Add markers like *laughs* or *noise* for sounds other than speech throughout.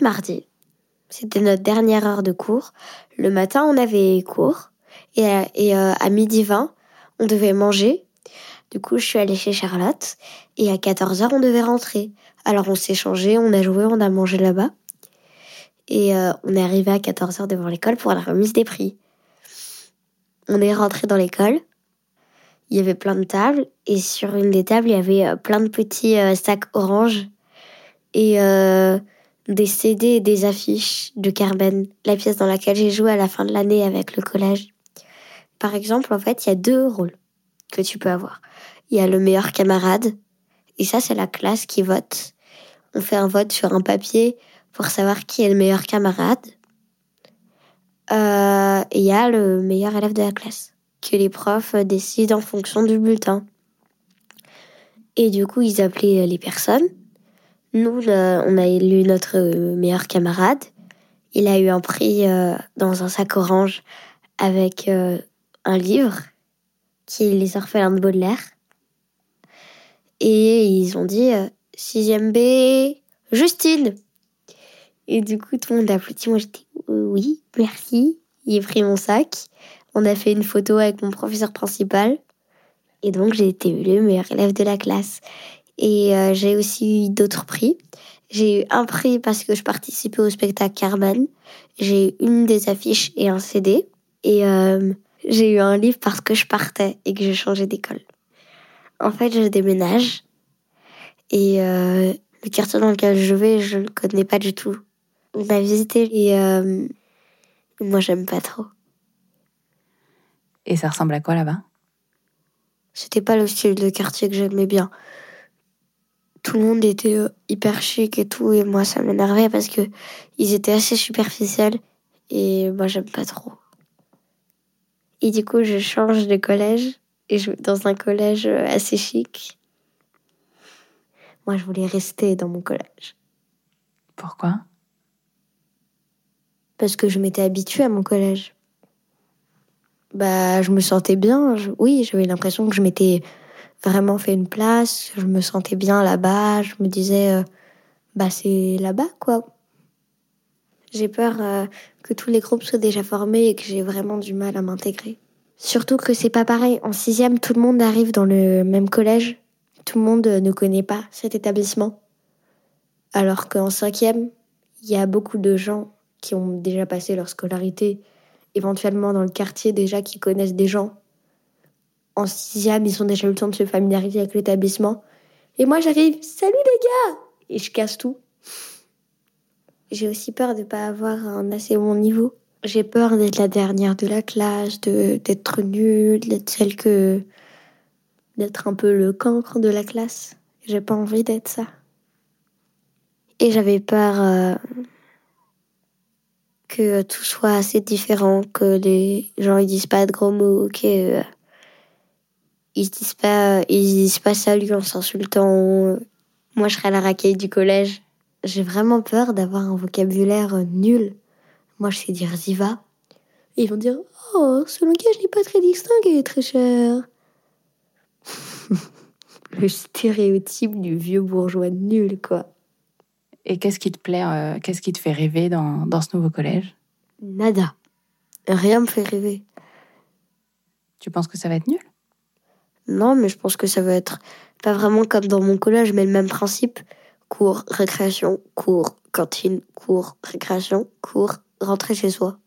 mardi, c'était notre dernière heure de cours. Le matin, on avait cours. Et, à- et, euh, à midi 20, on devait manger. Du coup, je suis allée chez Charlotte. Et à 14h, on devait rentrer. Alors, on s'est changé, on a joué, on a mangé là-bas. Et euh, on est arrivé à 14h devant l'école pour la remise des prix. On est rentré dans l'école. Il y avait plein de tables. Et sur une des tables, il y avait euh, plein de petits euh, sacs orange. Et... des CD et des affiches de Carmen, la pièce dans laquelle j'ai joué à la fin de l'année avec le collège. Par exemple, en fait, il y a deux rôles que tu peux avoir. Il y a le meilleur camarade, et ça, c'est la classe qui vote. On fait un vote sur un papier pour savoir qui est le meilleur camarade. Euh, et il y a le meilleur élève de la classe, que les profs décident en fonction du bulletin. Et du coup, ils appelaient les personnes. Nous, le- on a élu notre euh, meilleur camarade. Il a eu un prix euh, dans un sac orange avec euh, un livre qui est Les orphelins de Baudelaire. Et ils ont dit euh, sixième B, Justine. Et du coup, tout le monde a applaudi. Moi, j'étais oui, merci. Il a pris mon sac. On a fait une photo avec mon professeur principal. Et donc, j'ai été élue meilleure élève de la classe. Et euh, j'ai aussi eu d'autres prix. J'ai eu un prix parce que je participais au spectacle Carmen. J'ai eu une des affiches et un CD. Et euh, j'ai eu un livre parce que je partais et que je changeais d'école. En fait, je déménage. Et euh, le quartier dans lequel je vais, je ne le connais pas du tout. On a visité et moi, j'aime pas trop. Et ça ressemble à quoi là-bas? C'était pas le style de quartier que j'aimais bien. Tout le monde était euh, hyper chic et tout, et moi ça m'énervait parce que ils étaient assez superficiels et moi j'aime pas trop. Et du coup, je change de collège et je vais dans un collège euh, assez chic. Moi, je voulais rester dans mon collège Pourquoi? Parce que je m'étais habituée à mon collège. Bah, je me sentais bien. je- oui, j'avais l'impression que je m'étais vraiment fait une place. Je me sentais bien là-bas. Je me disais, euh, bah, c'est là-bas, quoi. J'ai peur euh, que tous les groupes soient déjà formés et que j'ai vraiment du mal à m'intégrer. Surtout que c'est pas pareil. En sixième, tout le monde arrive dans le même collège. Tout le monde euh, ne connaît pas cet établissement. Alors qu'en cinquième, il y a beaucoup de gens qui ont déjà passé leur scolarité, éventuellement dans le quartier déjà, qui connaissent des gens. En sixième, ils ont déjà eu le temps de se familiariser avec l'établissement. Et moi, j'arrive, salut les gars Et je casse tout. J'ai aussi peur de pas avoir un assez bon niveau. J'ai peur d'être la dernière de la classe, de d'être nulle, d'être celle que... d'être un peu le cancre de la classe. J'ai pas envie d'être ça. Et j'avais peur... euh, que tout soit assez différent, que les gens ils disent pas de gros mots, que euh, ils se disent pas, ils se disent pas salut en s'insultant. Moi, je serais la raquette du collège. J'ai vraiment peur d'avoir un vocabulaire euh, nul. Moi, je sais dire ziva. Et ils vont dire oh, ce langage n'est pas très distingué, très cher. *laughs* Le stéréotype du vieux bourgeois nul, quoi. Et qu'est-ce qui te plaît, euh, qu'est-ce qui te fait rêver dans, dans ce nouveau collège? Nada. Rien me fait rêver. Tu penses que ça va être nul? Non, mais je pense que ça va être pas vraiment comme dans mon collège, mais le même principe. Cours, récréation, cours, cantine, cours, récréation, cours, rentrer chez soi.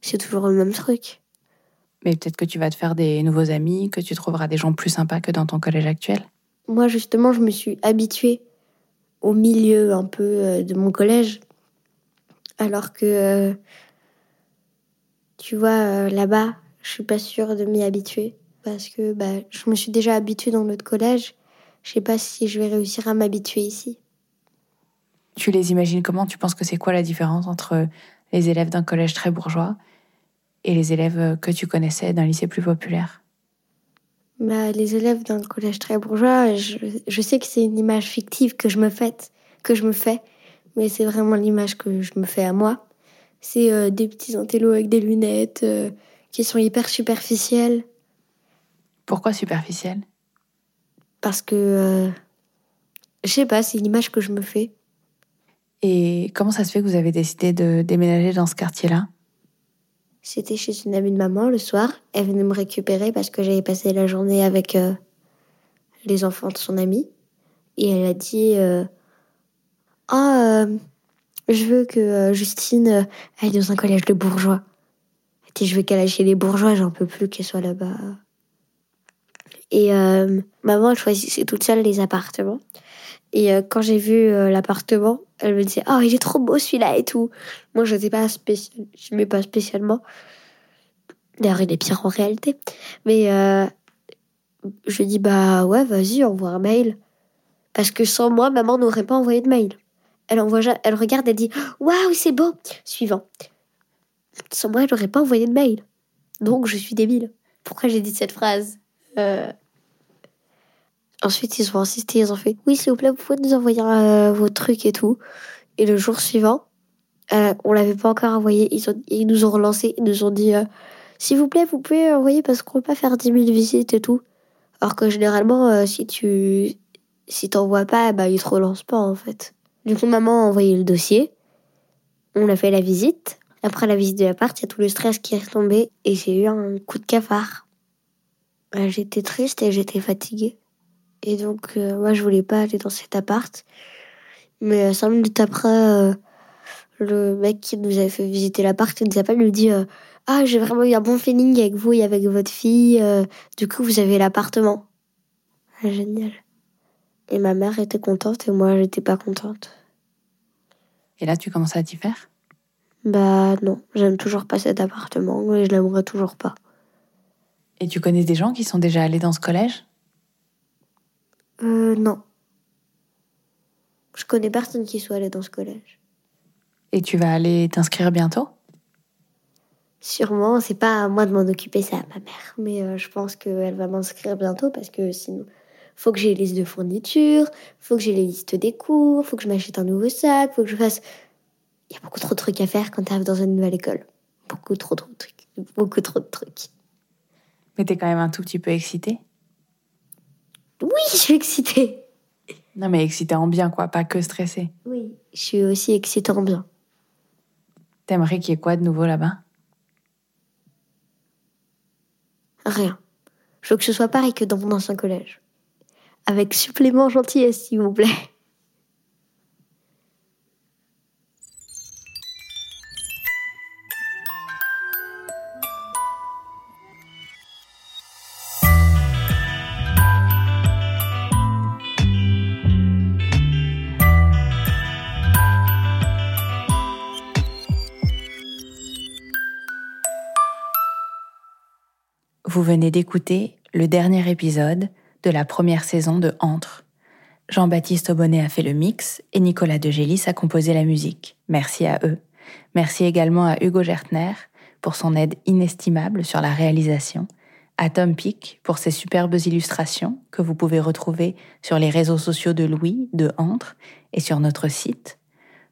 C'est toujours le même truc. Mais peut-être que tu vas te faire des nouveaux amis, que tu trouveras des gens plus sympas que dans ton collège actuel. Moi, justement, je me suis habituée au milieu un peu euh, de mon collège. Alors que, euh, tu vois, euh, là-bas, je suis pas sûre de m'y habituer. Parce que bah, je me suis déjà habituée dans notre collège. Je sais pas si je vais réussir à m'habituer ici. Tu les imagines comment? Tu penses que c'est quoi la différence entre les élèves d'un collège très bourgeois et les élèves que tu connaissais d'un lycée plus populaire? Bah, Les élèves d'un collège très bourgeois, je, je sais que c'est une image fictive que je me fais, que je me fais, mais c'est vraiment l'image que je me fais à moi. C'est euh, des petits antélos avec des lunettes euh, qui sont hyper superficiels. Pourquoi superficiels Parce que euh, je sais pas, c'est l'image que je me fais. Et comment ça se fait que vous avez décidé de déménager dans ce quartier-là? C'était chez une amie de maman le soir. Elle venait me récupérer parce que j'avais passé la journée avec euh, les enfants de son amie. Et elle a dit euh, Ah, euh, je veux que Justine aille dans un collège de bourgeois. Elle dit Je veux qu'elle aille chez les bourgeois, j'en peux plus qu'elle soit là-bas. Et euh, maman, elle choisissait toute seule les appartements. Et euh, quand j'ai vu euh, l'appartement, elle me disait Oh, il est trop beau celui-là et tout. Moi, je n'aimais pas, je pas spécialement. D'ailleurs, il est pire en réalité. Mais je dis Bah ouais, vas-y, envoie un mail. Parce que sans moi, maman n'aurait pas envoyé de mail. Elle, envoie, elle regarde, elle dit Waouh, c'est beau Suivant. Sans moi, elle n'aurait pas envoyé de mail. Donc, je suis débile. Pourquoi j'ai dit cette phrase? Ensuite, ils ont insisté, ils ont fait Oui, s'il vous plaît, vous pouvez nous envoyer euh, vos trucs et tout. Et le jour suivant, euh, on l'avait pas encore envoyé. Ils, ont, ils nous ont relancé, ils nous ont dit euh, S'il vous plaît, vous pouvez envoyer parce qu'on peut pas faire 10 000 visites et tout. Alors que généralement, euh, si tu si t'envoies pas, bah, ils te relancent pas en fait. Du coup, maman a envoyé le dossier. On a fait la visite. Après la visite de l'appart, il y a tout le stress qui est retombé et j'ai eu un coup de cafard. Euh, J'étais triste et j'étais fatiguée. Et donc, euh, moi, je voulais pas aller dans cet appart. Mais euh, cinq minutes après, euh, le mec qui nous avait fait visiter l'appart, il nous appelle, il nous dit Ah, j'ai vraiment eu un bon feeling avec vous et avec votre fille. du coup, vous avez l'appartement. Ah, génial. Et ma mère était contente et moi, j'étais pas contente. Et là, tu commences à t'y faire? Bah non, j'aime toujours pas cet appartement et je l'aimerais toujours pas. Et tu connais des gens qui sont déjà allés dans ce collège? Euh, non. Je connais personne qui soit allé dans ce collège. Et tu vas aller t'inscrire bientôt? Sûrement, c'est pas à moi de m'en occuper, c'est à ma mère. Mais euh, je pense qu'elle va m'inscrire bientôt parce que sinon, faut que j'ai les listes de fournitures, faut que j'ai les listes des cours, faut que je m'achète un nouveau sac, faut que je fasse. Il y a beaucoup trop de trucs à faire quand t'arrives dans une nouvelle école. Beaucoup trop, trop de trucs. Beaucoup trop de trucs. Mais t'es quand même un tout petit peu excitée? Oui, je suis excitée. Non, mais excitée en bien, quoi, pas que stressée. Oui. Je suis aussi excitée en bien. T'aimerais qu'il y ait quoi de nouveau là-bas? Rien. Je veux que ce soit pareil que dans mon ancien collège. Avec supplément gentillesse, s'il vous plaît. Vous venez d'écouter le dernier épisode de la première saison de Entre. Jean-Baptiste Aubonnet a fait le mix et Nicolas Degélis a composé la musique. Merci à eux. Merci également à Hugo Gertner pour son aide inestimable sur la réalisation, à Tom Pic pour ses superbes illustrations que vous pouvez retrouver sur les réseaux sociaux de Louis, de Entre et sur notre site.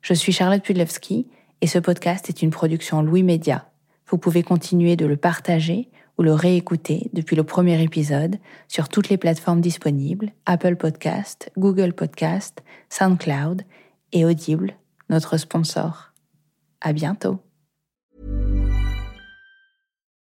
Je suis Charlotte Pudlewski et ce podcast est une production Louis Média. Vous pouvez continuer de le partager ou le réécouter depuis le premier épisode sur toutes les plateformes disponibles, Apple Podcast, Google Podcast, SoundCloud et Audible, notre sponsor. À bientôt.